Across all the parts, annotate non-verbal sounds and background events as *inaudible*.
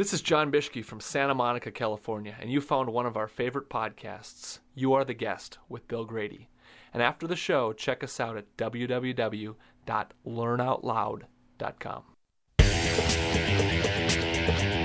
This is John Bishke from Santa Monica, California, and you found one of our favorite podcasts, You Are the Guest, with Bill Grady. And after the show, check us out at www.learnoutloud.com.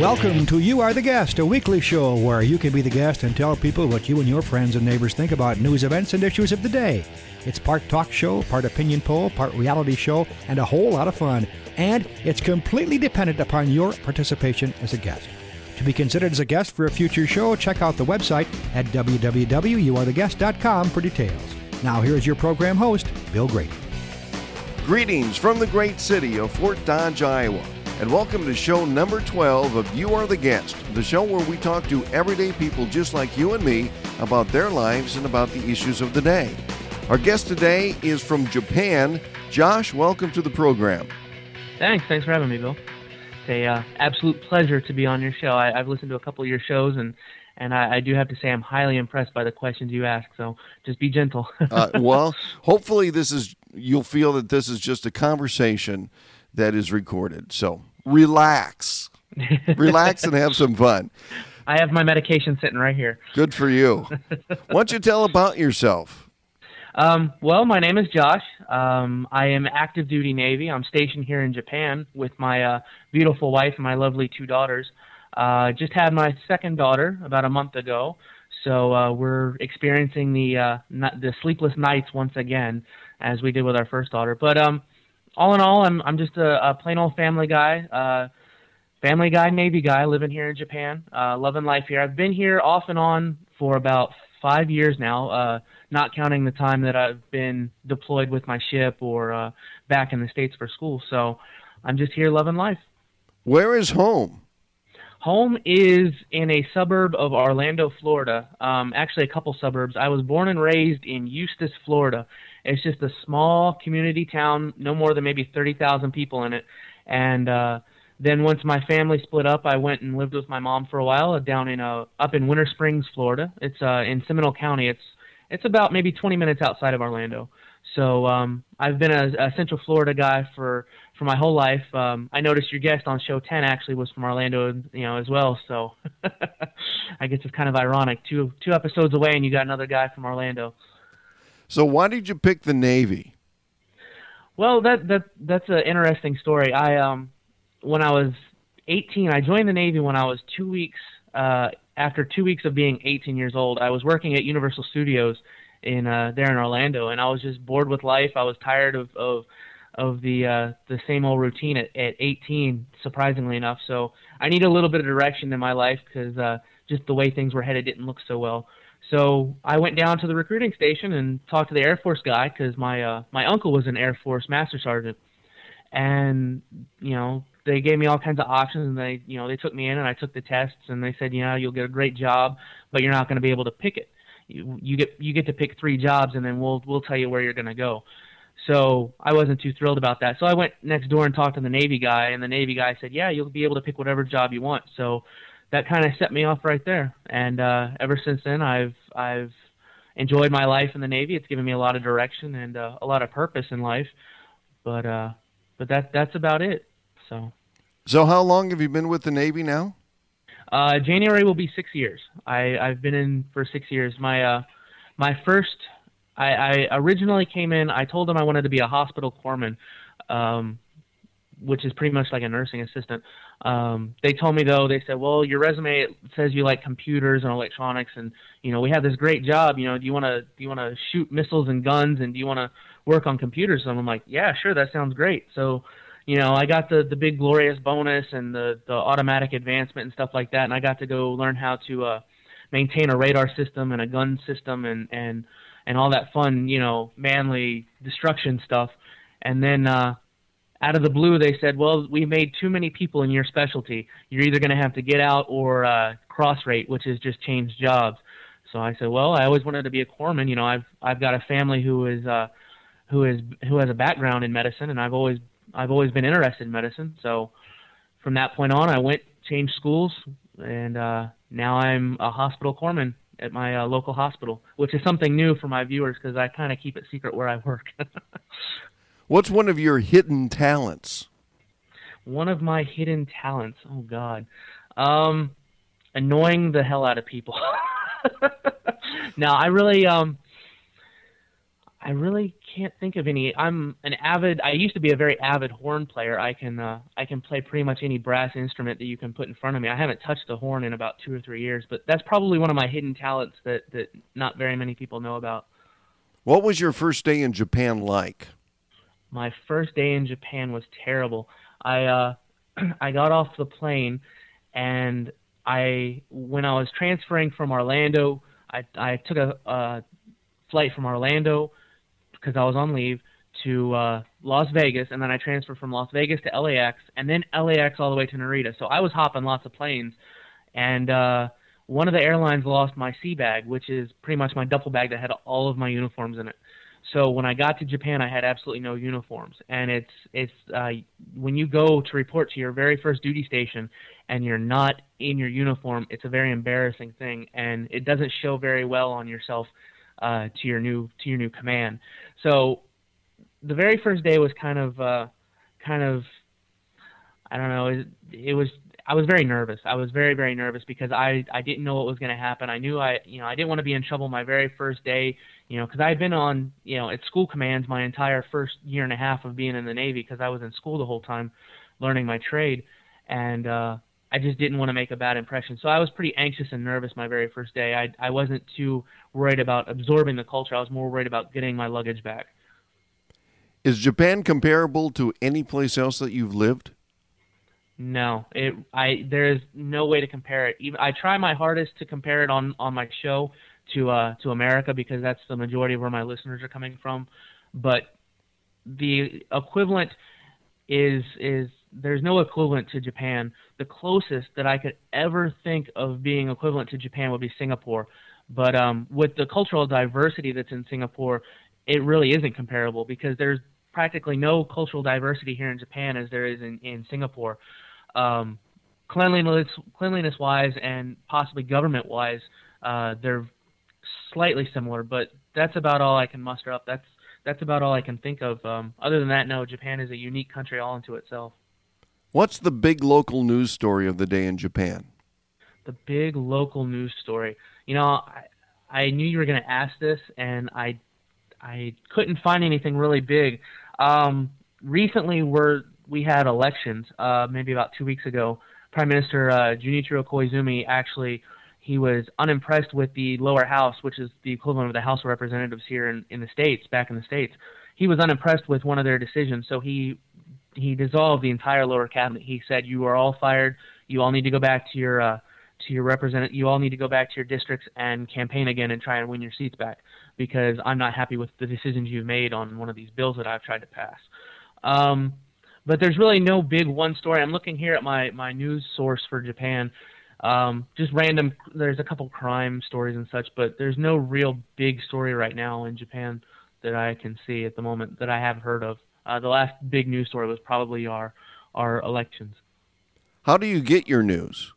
Welcome to You Are the Guest, a weekly show where you can be the guest and tell people what you and your friends and neighbors think about news, events, and issues of the day. It's part talk show, part opinion poll, part reality show, and a whole lot of fun. And it's completely dependent upon your participation as a guest. To be considered as a guest for a future show, check out the website at www.youaretheguest.com for details. Now, here's your program host, Bill Grady. Greetings from the great city of Fort Dodge, Iowa and welcome to show number 12 of You Are the Guest, the show where we talk to everyday people just like you and me about their lives and about the issues of the day. Our guest today is from Japan. Josh, welcome to the program. Thanks. Thanks for having me, Bill. It's a uh, absolute pleasure to be on your show. I, have listened to a couple of your shows, and and I, I, do have to say I'm highly impressed by the questions you ask. So just be gentle. *laughs* uh, well, hopefully this is you'll feel that this is just a conversation that is recorded. So relax. relax and have some fun. *laughs* I have my medication sitting right here. Good for you. *laughs* Why don't you tell about yourself? Um, well, my name is Josh. Um, I am active duty Navy. I'm stationed here in Japan with my uh, beautiful wife and my lovely two daughters. Uh, just had my second daughter about a month ago, so uh, we're experiencing the uh, the sleepless nights once again, as we did with our first daughter. But um, all in all, I'm I'm just a, a plain old family guy, uh, family guy, Navy guy, living here in Japan, uh, loving life here. I've been here off and on for about five years now, uh, not counting the time that I've been deployed with my ship or uh, back in the states for school. So I'm just here loving life. Where is home? Home is in a suburb of Orlando, Florida. Um, actually, a couple suburbs. I was born and raised in Eustis, Florida. It's just a small community town, no more than maybe 30,000 people in it. And uh, then once my family split up, I went and lived with my mom for a while down in uh, up in Winter Springs, Florida. It's uh, in Seminole County. It's it's about maybe 20 minutes outside of Orlando. So um, I've been a, a Central Florida guy for for my whole life. Um, I noticed your guest on show 10 actually was from Orlando, you know, as well. So *laughs* I guess it's kind of ironic. Two two episodes away, and you got another guy from Orlando. So why did you pick the Navy? Well, that that that's an interesting story. I um when I was 18, I joined the Navy when I was two weeks uh, after two weeks of being 18 years old. I was working at Universal Studios in uh, there in Orlando, and I was just bored with life. I was tired of of of the uh, the same old routine at, at 18, surprisingly enough. So I need a little bit of direction in my life because uh, just the way things were headed didn't look so well. So I went down to the recruiting station and talked to the Air Force guy because my uh, my uncle was an Air Force Master Sergeant, and you know they gave me all kinds of options and they you know they took me in and I took the tests and they said you know you'll get a great job but you're not going to be able to pick it. You, you get you get to pick three jobs and then we'll we'll tell you where you're going to go. So I wasn't too thrilled about that. So I went next door and talked to the Navy guy and the Navy guy said yeah you'll be able to pick whatever job you want. So that kind of set me off right there. And uh, ever since then, I've I've enjoyed my life in the Navy. It's given me a lot of direction and uh, a lot of purpose in life. But uh, but that that's about it. So. So how long have you been with the Navy now? Uh, January will be six years. I I've been in for six years. My uh, my first I, I originally came in. I told them I wanted to be a hospital corpsman. Um, which is pretty much like a nursing assistant. Um, they told me though, they said, well, your resume says you like computers and electronics, and you know we have this great job. You know, do you want to do you want to shoot missiles and guns, and do you want to work on computers? And I'm like, yeah, sure, that sounds great. So, you know, I got the the big glorious bonus and the the automatic advancement and stuff like that, and I got to go learn how to uh, maintain a radar system and a gun system and and and all that fun, you know, manly destruction stuff. And then uh, out of the blue they said, "Well, we made too many people in your specialty. You're either going to have to get out or uh, cross rate, which is just change jobs." So I said, "Well, I always wanted to be a corpsman. You know, I've I've got a family who is uh, who is who has a background in medicine, and I've always I've always been interested in medicine. So from that point on, I went changed schools, and uh, now I'm a hospital corpsman at my uh, local hospital, which is something new for my viewers because I kind of keep it secret where I work. *laughs* What's one of your hidden talents? One of my hidden talents. Oh God, um, annoying the hell out of people. *laughs* now I really um I really can't think of any. I'm an avid. I used to be a very avid horn player. I can uh, I can play pretty much any brass instrument that you can put in front of me. I haven't touched the horn in about two or three years, but that's probably one of my hidden talents that that not very many people know about. What was your first day in Japan like? My first day in Japan was terrible. I uh, *clears throat* I got off the plane, and I when I was transferring from Orlando, I I took a, a flight from Orlando because I was on leave to uh, Las Vegas, and then I transferred from Las Vegas to LAX, and then LAX all the way to Narita. So I was hopping lots of planes, and uh, one of the airlines lost my sea bag, which is pretty much my duffel bag that had all of my uniforms in it. So when I got to Japan, I had absolutely no uniforms, and it's it's uh, when you go to report to your very first duty station and you're not in your uniform, it's a very embarrassing thing, and it doesn't show very well on yourself uh, to your new to your new command. So the very first day was kind of uh, kind of I don't know it, it was I was very nervous. I was very very nervous because I I didn't know what was going to happen. I knew I you know I didn't want to be in trouble my very first day. You know because I had been on you know at school commands my entire first year and a half of being in the Navy because I was in school the whole time learning my trade and uh I just didn't want to make a bad impression. So I was pretty anxious and nervous my very first day. I I wasn't too worried about absorbing the culture. I was more worried about getting my luggage back. Is Japan comparable to any place else that you've lived? No, it I there is no way to compare it. Even I try my hardest to compare it on on my show to uh to America because that's the majority of where my listeners are coming from, but the equivalent is is there's no equivalent to Japan. The closest that I could ever think of being equivalent to Japan would be Singapore. But um, with the cultural diversity that's in Singapore, it really isn't comparable because there's practically no cultural diversity here in Japan as there is in, in Singapore. Um, cleanliness, cleanliness wise, and possibly government wise, uh, they're slightly similar, but that's about all I can muster up. That's that's about all I can think of. Um, other than that, no, Japan is a unique country all unto itself. What's the big local news story of the day in Japan? The big local news story. You know, I, I knew you were going to ask this, and I I couldn't find anything really big. Um, recently, we're we had elections. Uh, maybe about two weeks ago, Prime Minister uh, Junichiro Koizumi actually he was unimpressed with the lower house, which is the equivalent of the House of Representatives here in, in the states, back in the states. He was unimpressed with one of their decisions, so he he dissolved the entire lower cabinet. He said, "You are all fired. You all need to go back to your uh, to your representative. You all need to go back to your districts and campaign again and try and win your seats back because I'm not happy with the decisions you've made on one of these bills that I've tried to pass." Um, but there's really no big one story. I'm looking here at my my news source for Japan. Um, just random. There's a couple crime stories and such, but there's no real big story right now in Japan that I can see at the moment that I have heard of. Uh, the last big news story was probably our our elections. How do you get your news?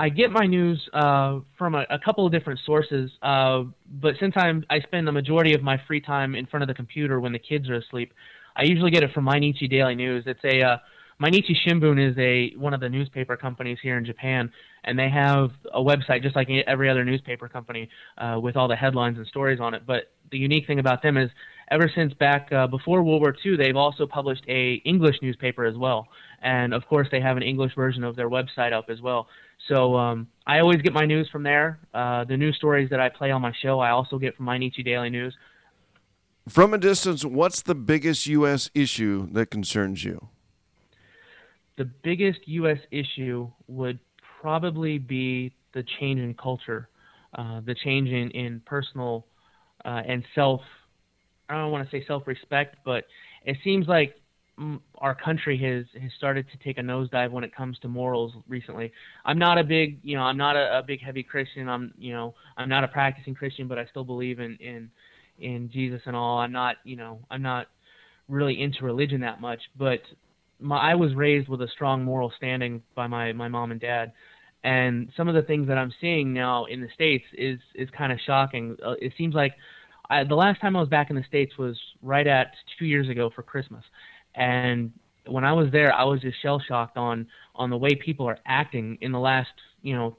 I get my news uh, from a, a, couple of different sources, uh, but since I'm I spend the majority of my free time in front of the computer when the kids are asleep, I usually get it from Mainichi Daily News. It's a uh, Mainichi Shimbun is a one of the newspaper companies here in Japan, and they have a website just like every other newspaper company uh, with all the headlines and stories on it. But the unique thing about them is ever since back uh, before World War II, they've also published a English newspaper as well, and of course they have an English version of their website up as well. So um, I always get my news from there. Uh, the news stories that I play on my show, I also get from Mainichi Daily News. From a distance, what's the biggest U.S. issue that concerns you? The biggest U.S. issue would probably be the change in culture, uh, the change in, in personal uh, and self I don't want to say self-respect, but it seems like our country has has started to take a nosedive when it comes to morals recently. I'm not a big, you know, I'm not a, a big heavy Christian. I'm, you know, I'm not a practicing Christian, but I still believe in in in Jesus and all. I'm not, you know, I'm not really into religion that much, but my I was raised with a strong moral standing by my my mom and dad. And some of the things that I'm seeing now in the states is is kind of shocking. Uh, it seems like I, the last time I was back in the states was right at two years ago for Christmas, and when I was there, I was just shell shocked on on the way people are acting in the last you know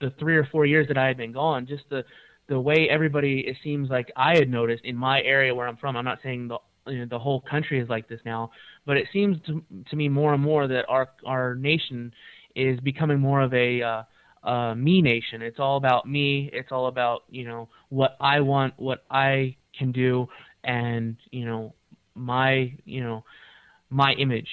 the three or four years that I had been gone. Just the the way everybody it seems like I had noticed in my area where I'm from. I'm not saying the you know, the whole country is like this now, but it seems to, to me more and more that our our nation is becoming more of a uh, uh, me nation. It's all about me. It's all about you know what I want, what I can do, and you know my you know my image.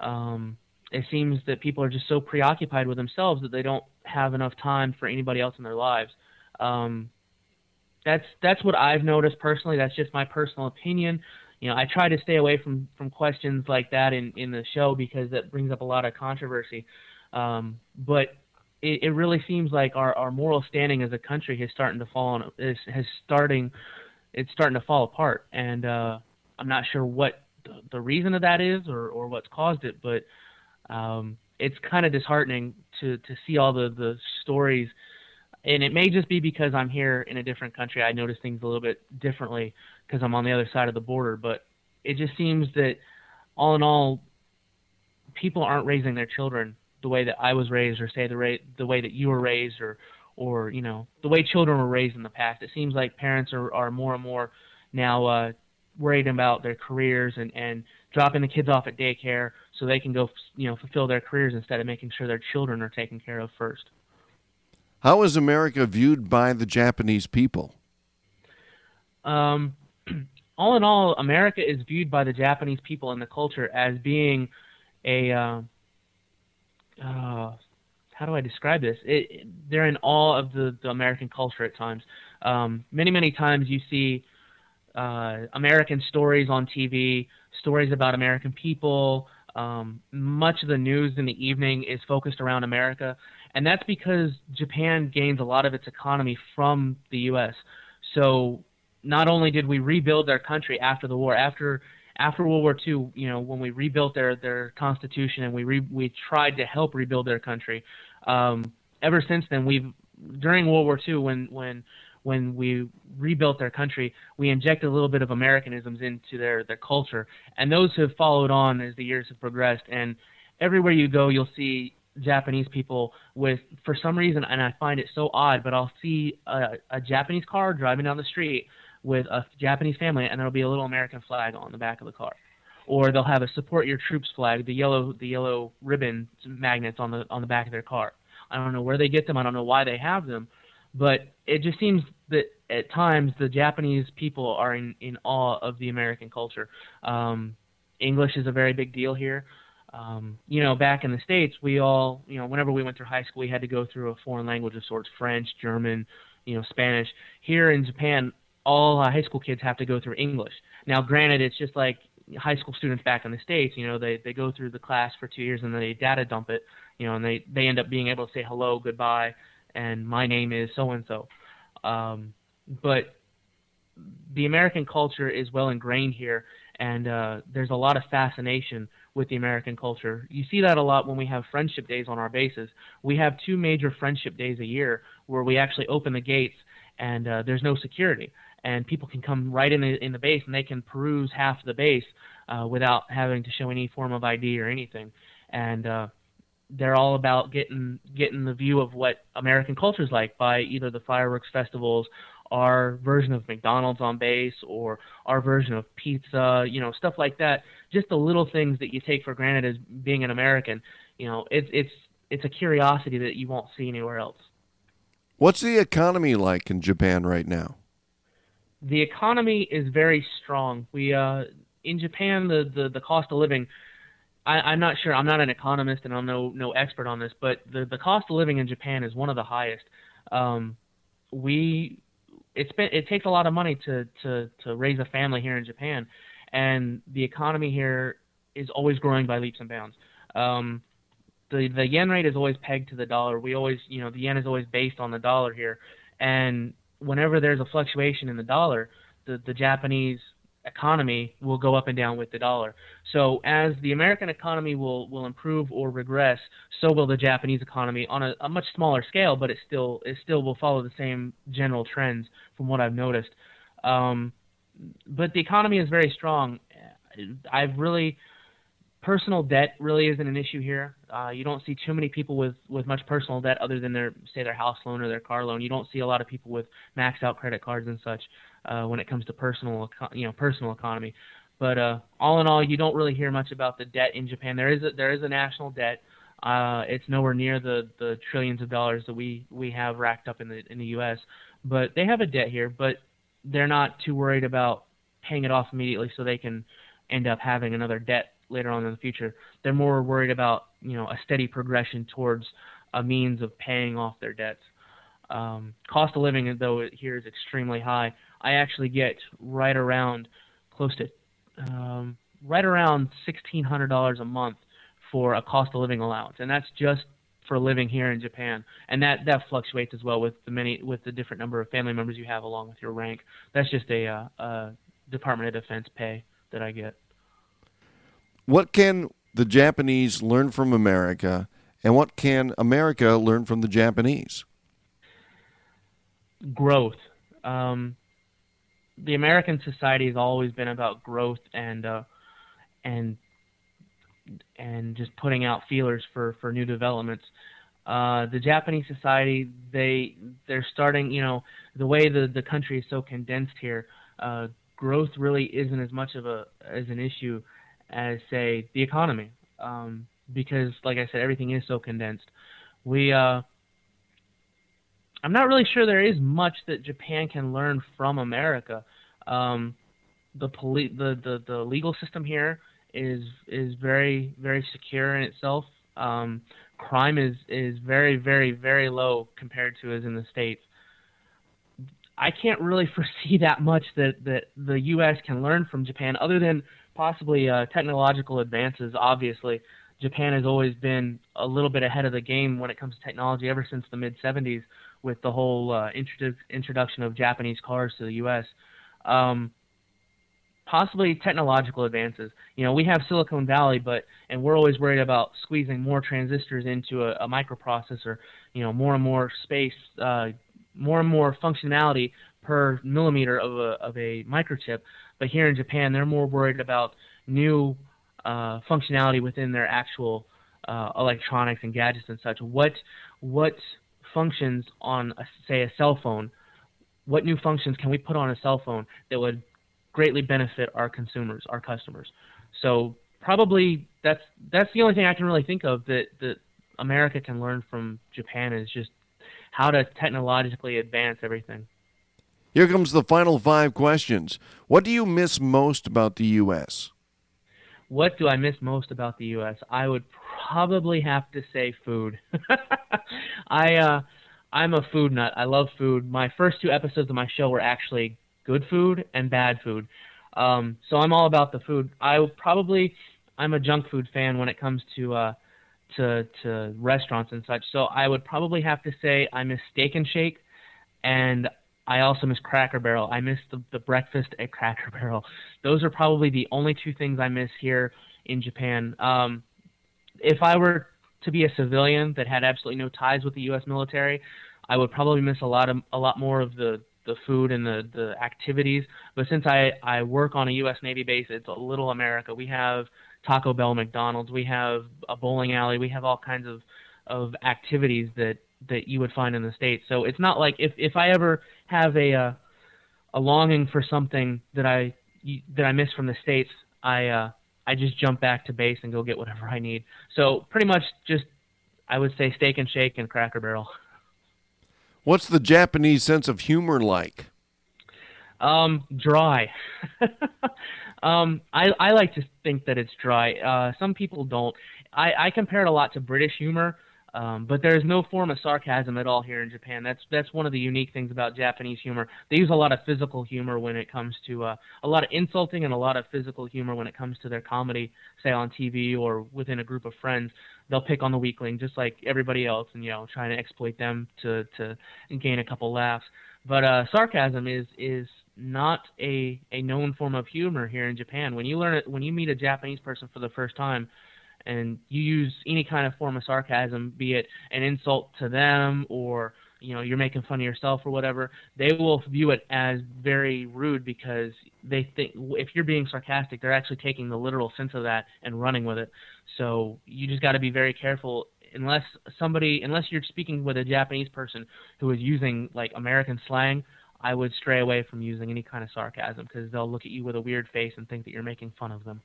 Um, it seems that people are just so preoccupied with themselves that they don't have enough time for anybody else in their lives. Um, that's that's what I've noticed personally. That's just my personal opinion. You know, I try to stay away from from questions like that in in the show because that brings up a lot of controversy. Um, but it, it really seems like our our moral standing as a country is starting to fall on is has starting it's starting to fall apart, and uh, I'm not sure what the, the reason of that is or or what's caused it, but um, it's kind of disheartening to to see all the the stories and it may just be because I'm here in a different country. I notice things a little bit differently because I'm on the other side of the border. But it just seems that, all in all, people aren't raising their children the way that I was raised, or say the way the way that you were raised, or or you know the way children were raised in the past. It seems like parents are are more and more now uh, worried about their careers and and dropping the kids off at daycare so they can go you know fulfill their careers instead of making sure their children are taken care of first. How is America viewed by the Japanese people? Um, *clears throat* all in all, America is viewed by the Japanese people and the culture as being a. Uh, uh, how do I describe this? It, they're in awe of the, the American culture at times. Um, many, many times you see uh, American stories on TV, stories about American people. Um, much of the news in the evening is focused around America and that's because Japan gains a lot of its economy from the U.S. So not only did we rebuild their country after the war, after after World War II, you know, when we rebuilt their their constitution and we re, we tried to help rebuild their country. Um, ever since then, we've during World War II, when when when we rebuilt their country, we injected a little bit of Americanisms into their their culture, and those have followed on as the years have progressed. And everywhere you go, you'll see Japanese people with, for some reason, and I find it so odd, but I'll see a, a Japanese car driving down the street with a Japanese family, and there'll be a little American flag on the back of the car, or they'll have a "Support Your Troops" flag, the yellow the yellow ribbon magnets on the on the back of their car. I don't know where they get them. I don't know why they have them, but it just seems that at times the Japanese people are in in awe of the American culture. Um, English is a very big deal here um, you know, back in the states, we all, you know, whenever we went through high school, we had to go through a foreign language of sorts, French, German, you know, Spanish. Here in Japan, all uh, high school kids have to go through English. Now, granted, it's just like high school students back in the states. You know, they they go through the class for two years and then they data dump it. You know, and they they end up being able to say hello, goodbye, and my name is so and so. But the American culture is well ingrained here, and uh, there's a lot of fascination with the American culture. You see that a lot when we have friendship days on our bases. We have two major friendship days a year where we actually open the gates and uh, there's no security, and people can come right in the in the base and they can peruse half the base uh, without having to show any form of ID or anything, and uh, they're all about getting getting the view of what American culture is like by either the fireworks festivals our version of McDonald's on base or our version of pizza, you know, stuff like that. Just the little things that you take for granted as being an American. You know, it's it's it's a curiosity that you won't see anywhere else. What's the economy like in Japan right now? The economy is very strong. We uh, in Japan the, the, the cost of living. I, am not sure. I'm not an economist and I'm no no expert on this, but the the cost of living in Japan is one of the highest. Um, we it's been it takes a lot of money to to to raise a family here in Japan, and the economy here is always growing by leaps and bounds. Um, the the yen rate is always pegged to the dollar. We always you know the yen is always based on the dollar here, and whenever there's a fluctuation in the dollar, the the Japanese economy will go up and down with the dollar. So as the American economy will will improve or regress, so will the Japanese economy on a, a much smaller scale, but it still it still will follow the same general trends from what I've noticed. Um, but the economy is very strong. I've really personal debt really isn't an issue here. Uh, you don't see too many people with with much personal debt other than their say their house loan or their car loan. You don't see a lot of people with maxed out credit cards and such uh, when it comes to personal you know personal economy. But uh, all in all, you don't really hear much about the debt in Japan. There is a, there is a national debt. Uh, it's nowhere near the, the trillions of dollars that we, we have racked up in the in the U.S. But they have a debt here, but they're not too worried about paying it off immediately, so they can end up having another debt later on in the future. They're more worried about you know a steady progression towards a means of paying off their debts. Um, cost of living, though, here is extremely high. I actually get right around close to um, right around sixteen hundred dollars a month for a cost of living allowance, and that's just for living here in Japan, and that that fluctuates as well with the many with the different number of family members you have along with your rank. That's just a, uh, a Department of Defense pay that I get. What can the Japanese learn from America, and what can America learn from the Japanese? Growth. Um, the American society has always been about growth and uh, and and just putting out feelers for for new developments. Uh, the Japanese society, they they're starting, you know, the way the the country is so condensed here. Uh, growth really isn't as much of a as an issue as say the economy, um, because like I said, everything is so condensed. We uh, I'm not really sure there is much that Japan can learn from America. Um, the, poli- the the the legal system here is is very very secure in itself. Um, crime is is very very very low compared to as in the states. I can't really *laughs* foresee that much that that the U.S. can learn from Japan, other than possibly uh, technological advances. Obviously, Japan has always been a little bit ahead of the game when it comes to technology ever since the mid 70s with the whole uh, introdu- introduction of Japanese cars to the U.S. Um, possibly technological advances. You know, we have Silicon Valley, but and we're always worried about squeezing more transistors into a, a microprocessor. You know, more and more space, uh, more and more functionality per millimeter of a of a microchip. But here in Japan, they're more worried about new uh, functionality within their actual uh, electronics and gadgets and such. What what functions on a, say a cell phone? What new functions can we put on a cell phone that would greatly benefit our consumers, our customers. So probably that's that's the only thing I can really think of that that America can learn from Japan is just how to technologically advance everything. Here comes the final five questions. What do you miss most about the U.S.? What do I miss most about the U.S.? I would probably have to say food. *laughs* I uh, I'm a food nut. I love food. My first two episodes of my show were actually good food and bad food. Um, so I'm all about the food. I probably I'm a junk food fan when it comes to uh, to to restaurants and such. So I would probably have to say I miss Steak and Shake, and I also miss Cracker Barrel. I miss the, the breakfast at Cracker Barrel. Those are probably the only two things I miss here in Japan. Um, if I were to be a civilian that had absolutely no ties with the U.S. military, I would probably miss a lot of a lot more of the the food and the the activities. But since I I work on a U.S. Navy base, it's a little America. We have Taco Bell, McDonald's, we have a bowling alley, we have all kinds of of activities that that you would find in the states. So it's not like if if I ever have a uh, a longing for something that I that I miss from the states, I uh, I just jump back to base and go get whatever I need. So pretty much just I would say steak and shake and Cracker Barrel. What's the Japanese sense of humor like? Um, dry. *laughs* um, I I like to think that it's dry. Uh, some people don't. I I compare it a lot to British humor. Um, but there's no form of sarcasm at all here in Japan. That's that's one of the unique things about Japanese humor. They use a lot of physical humor when it comes to uh, a lot of insulting and a lot of physical humor when it comes to their comedy, say on TV or within a group of friends. They'll pick on the weakling just like everybody else, and you know, trying to exploit them to to gain a couple laughs. But uh, sarcasm is is not a a known form of humor here in Japan. When you learn it, when you meet a Japanese person for the first time and you use any kind of form of sarcasm, be it an insult to them or you know you're making fun of yourself or whatever, they will view it as very rude because they think if you're being sarcastic, they're actually taking the literal sense of that and running with it. So you just got to be very careful unless somebody unless you're speaking with a Japanese person who is using like American slang. I would stray away from using any kind of sarcasm because they'll look at you with a weird face and think that you're making fun of them.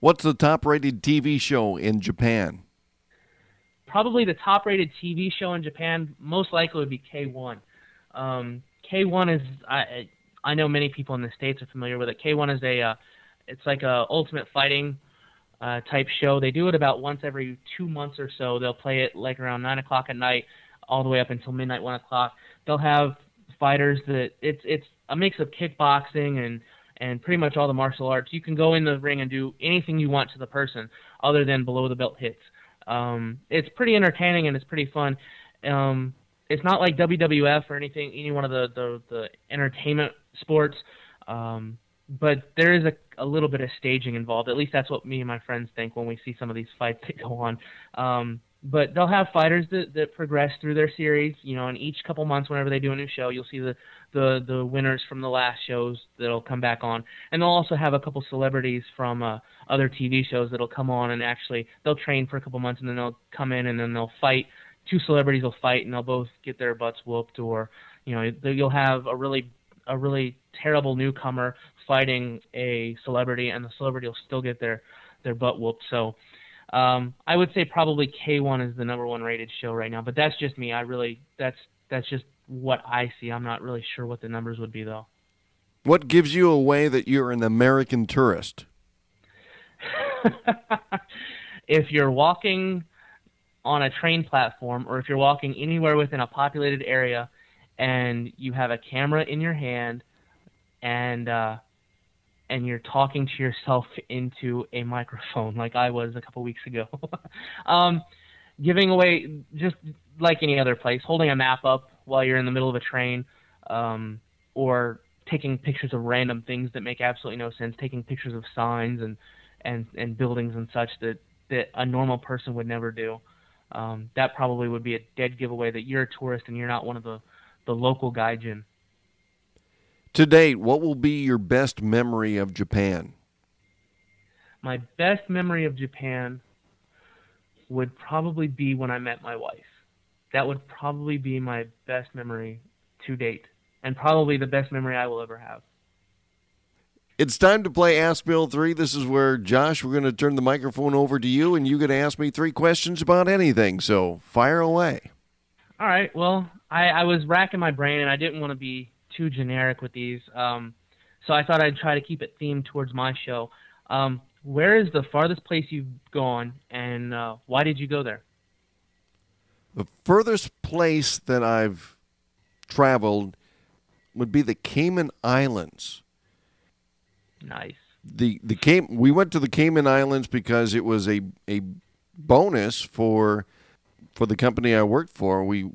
What's the top rated TV show in Japan? probably the top rated TV show in Japan most likely would be K1. Um, K1 is I I know many people in the states are familiar with it. K1 is a uh, it's like a ultimate fighting uh, type show. They do it about once every two months or so. They'll play it like around nine o'clock at night, all the way up until midnight, one o'clock. They'll have fighters that it's it's a mix of kickboxing and and pretty much all the martial arts. You can go in the ring and do anything you want to the person other than below the belt hits. Um, it's pretty entertaining and it's pretty fun. Um, it's not like WWF or anything, any one of the the, the entertainment sports, um, but there is a, a little bit of staging involved. At least that's what me and my friends think when we see some of these fights *laughs* that go on. Um, but they'll have fighters that, that progress through their series. You know, in each couple months, whenever they do a new show, you'll see the the the winners from the last shows that'll come back on, and they'll also have a couple celebrities from uh, other TV shows that'll come on and actually they'll train for a couple months and then they'll come in and then they'll fight. Two celebrities will fight and they'll both get their butts whooped, or you know you'll have a really a really terrible newcomer fighting a celebrity, and the celebrity will still get their their butt whooped. So um, I would say probably K1 is the number one rated show right now, but that's just me. I really that's that's just what I see. I'm not really sure what the numbers would be though. What gives you away that you're an American tourist? *laughs* if you're walking on a train platform or if you're walking anywhere within a populated area and you have a camera in your hand and uh, and you're talking to yourself into a microphone like I was a couple weeks ago. *laughs* um, giving away just like any other place, holding a map up while you're in the middle of a train, um, or taking pictures of random things that make absolutely no sense, taking pictures of signs and and and buildings and such that that a normal person would never do. Um, that probably would be a dead giveaway that you're a tourist and you're not one of the the local gaijin. To date, what will be your best memory of Japan? My best memory of Japan would probably be when I met my wife. That would probably be my best memory to date, and probably the best memory I will ever have. It's time to play Ask Bill 3. This is where, Josh, we're going to turn the microphone over to you, and you're going to ask me three questions about anything. So fire away. All right. Well, I, I was racking my brain, and I didn't want to be too generic with these. Um, so I thought I'd try to keep it themed towards my show. Um, where is the farthest place you've gone, and uh, why did you go there? The furthest place that I've traveled would be the Cayman Islands. Nice. The the Cayman, we went to the Cayman Islands because it was a a bonus for for the company I worked for. We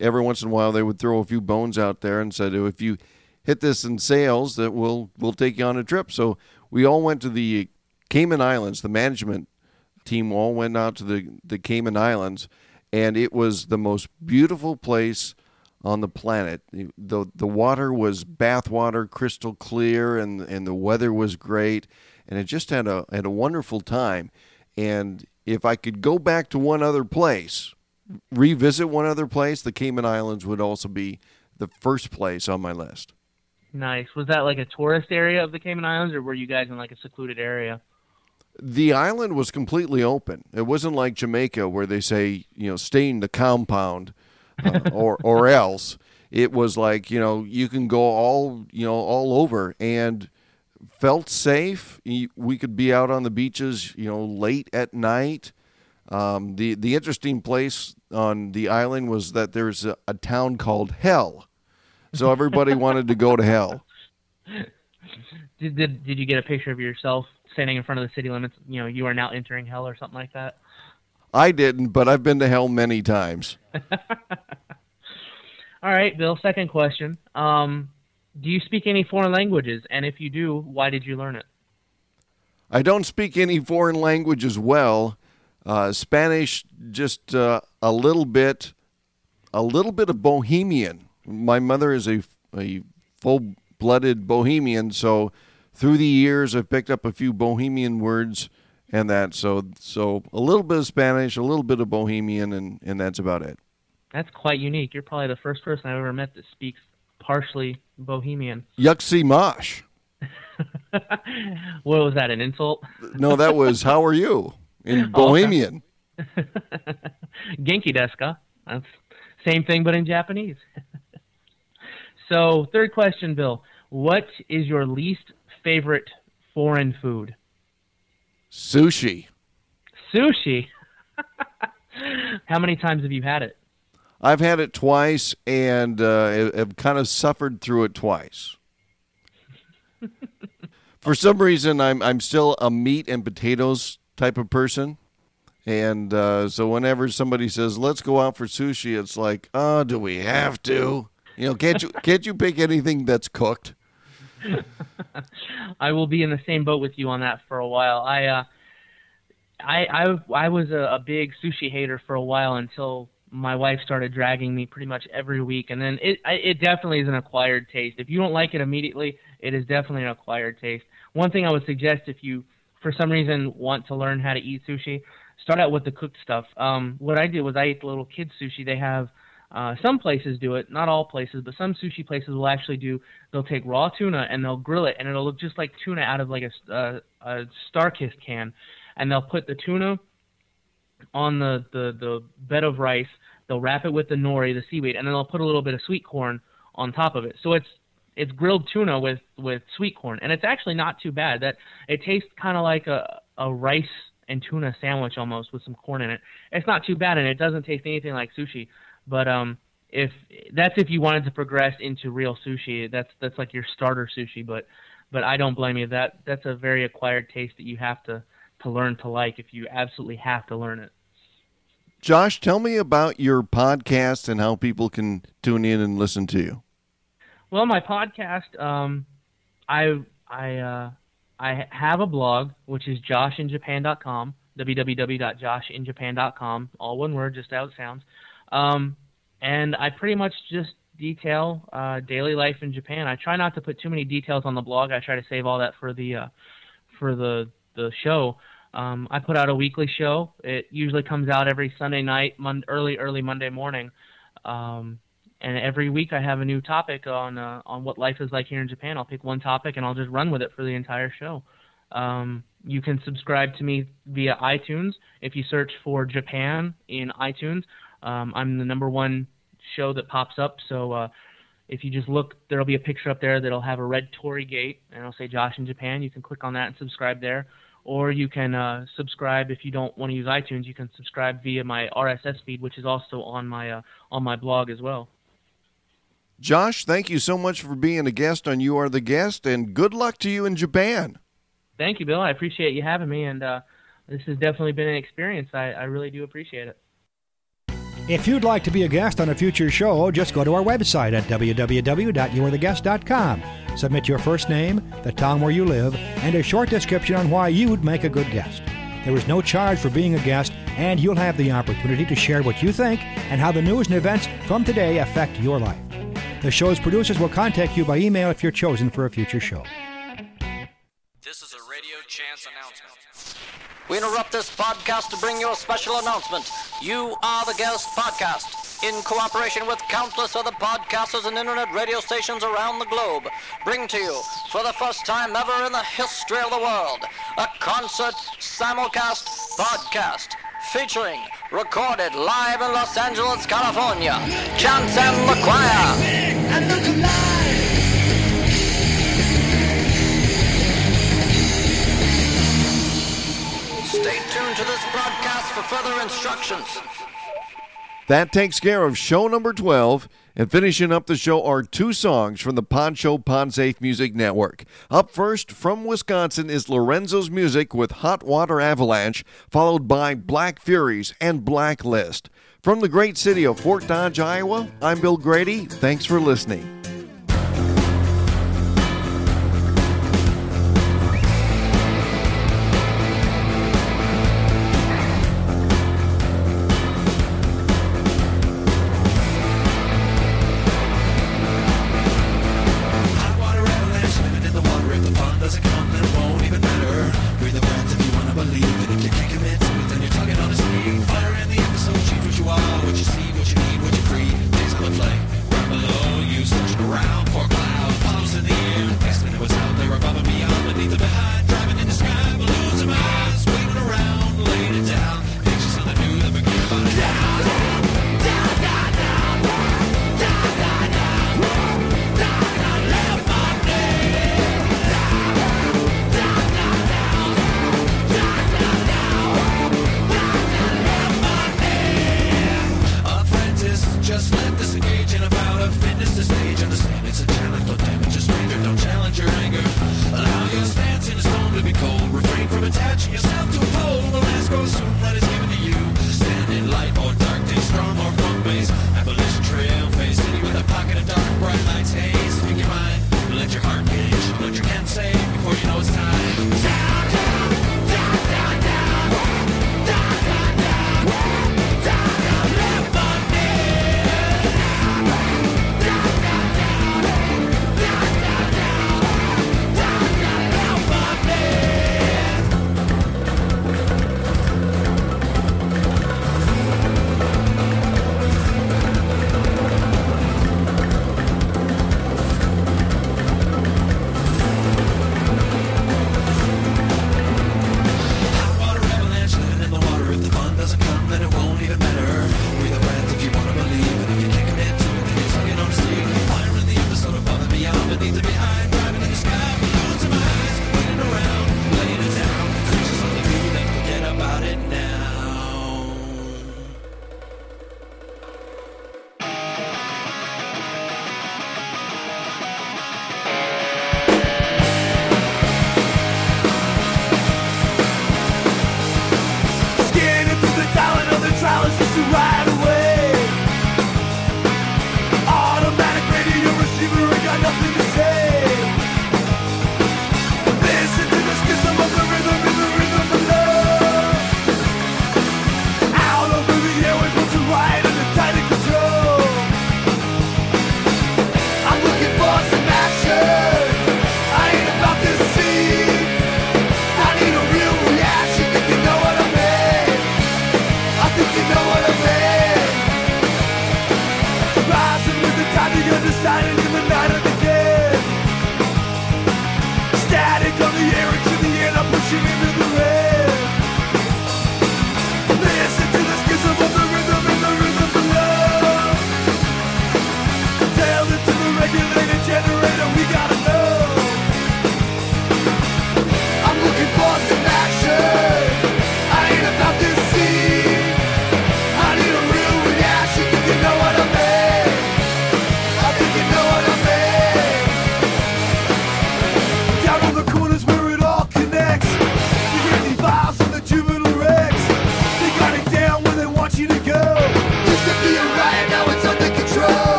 every once in a while they would throw a few bones out there and said, if you hit this in sales, that we'll we'll take you on a trip. So we all went to the Cayman Islands. The management team all went out to the the Cayman Islands, and it was the most beautiful place on the planet. the The water was bathwater, crystal clear, and and the weather was great, and it just had a had a wonderful time. And if I could go back to one other place, revisit one other place, the Cayman Islands would also be the first place on my list. Nice. Was that like a tourist area of the Cayman Islands, or were you guys in like a secluded area? The island was completely open. It wasn't like Jamaica where they say, you know, stay in the compound uh, *laughs* or or else. It was like, you know, you can go all, you know, all over and felt safe. We could be out on the beaches, you know, late at night. Um, the the interesting place on the island was that there's a, a town called Hell, so everybody wanted to go to Hell. *laughs* Did, did did you get a picture of yourself standing in front of the city limits? You know, you are now entering Hell or something like that. I didn't, but I've been to Hell many times. *laughs* All right, Bill. Second question. Um, do you speak any foreign languages? And if you do, why did you learn it? I don't speak any foreign languages well. Uh, Spanish, just uh, a little bit. a little bit of Bohemian. My mother is a, a full blooded Bohemian, so through the years I've picked up a few Bohemian words and that. So so a little bit of Spanish, a little bit of Bohemian, and and that's about it. That's quite unique. You're probably the first person I've ever met that speaks partially Bohemian. Yuxi Mosh. *laughs* what was that? An insult? no, that was how are you in *laughs* oh, Bohemian. *laughs* Genki desuka? That's same thing, but in Japanese. *laughs* so, third question, Bill. What is your least favorite foreign food? Sushi. Sushi. *laughs* How many times have you had it? I've had it twice and uh, have kind of suffered through it twice. For some reason, I'm I'm still a meat and potatoes type of person, and uh, so whenever somebody says let's go out for sushi, it's like, oh, do we have to? You know, can't you *laughs* can't you pick anything that's cooked? *laughs* I will be in the same boat with you on that for a while. I uh, I I I was a, a big sushi hater for a while until my wife started dragging me pretty much every week, and then it it definitely is an acquired taste. If you don't like it immediately, it is definitely an acquired taste. One thing I would suggest if you for some reason want to learn how to eat sushi, start out with the cooked stuff. Um, what I did was I ate the little kids sushi. They have uh, some places do it, not all places, but some sushi places will actually do. They'll take raw tuna and they'll grill it, and it'll look just like tuna out of like a, uh, a Starkist can, and they'll put the tuna on the, the the bed of rice. They'll wrap it with the nori, the seaweed, and then they'll put a little bit of sweet corn on top of it. So it's it's grilled tuna with with sweet corn, and it's actually not too bad. That it tastes kind of like a a rice and tuna sandwich almost with some corn in it. It's not too bad, and it doesn't taste anything like sushi. But um, if that's if you wanted to progress into real sushi, that's that's like your starter sushi. But but I don't blame you. That that's a very acquired taste that you have to to learn to like if you absolutely have to learn it. Josh, tell me about your podcast and how people can tune in and listen to you. Well, my podcast, um, I I uh, I have a blog which is joshinjapan.com, www.joshinjapan.com, all one word, just how it sounds. Um, and I pretty much just detail uh, daily life in Japan. I try not to put too many details on the blog. I try to save all that for the uh, for the the show. Um, I put out a weekly show. It usually comes out every Sunday night, mon- early early Monday morning. Um, and every week I have a new topic on uh, on what life is like here in Japan. I'll pick one topic and I'll just run with it for the entire show. Um, you can subscribe to me via iTunes if you search for Japan in iTunes. Um, I'm the number one show that pops up. So uh, if you just look, there'll be a picture up there that'll have a red torii gate and it'll say Josh in Japan. You can click on that and subscribe there. Or you can uh, subscribe if you don't want to use iTunes. You can subscribe via my RSS feed, which is also on my uh, on my blog as well. Josh, thank you so much for being a guest on You Are the Guest, and good luck to you in Japan. Thank you, Bill. I appreciate you having me, and uh, this has definitely been an experience. I, I really do appreciate it. If you'd like to be a guest on a future show, just go to our website at www.youaretheguest.com. Submit your first name, the town where you live, and a short description on why you'd make a good guest. There is no charge for being a guest, and you'll have the opportunity to share what you think and how the news and events from today affect your life. The show's producers will contact you by email if you're chosen for a future show. This is a radio chance announcement. We interrupt this podcast to bring you a special announcement. You Are the Guest podcast, in cooperation with countless other podcasters and internet radio stations around the globe, bring to you, for the first time ever in the history of the world, a concert simulcast podcast featuring recorded live in Los Angeles, California, Chance and the Choir. To this broadcast for further instructions. That takes care of show number 12. And finishing up the show are two songs from the PodShow Podsafe Music Network. Up first from Wisconsin is Lorenzo's Music with Hot Water Avalanche, followed by Black Furies and Blacklist. From the great city of Fort Dodge, Iowa, I'm Bill Grady. Thanks for listening.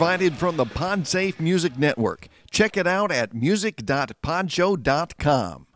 Provided from the PodSafe Music Network. Check it out at music.podshow.com.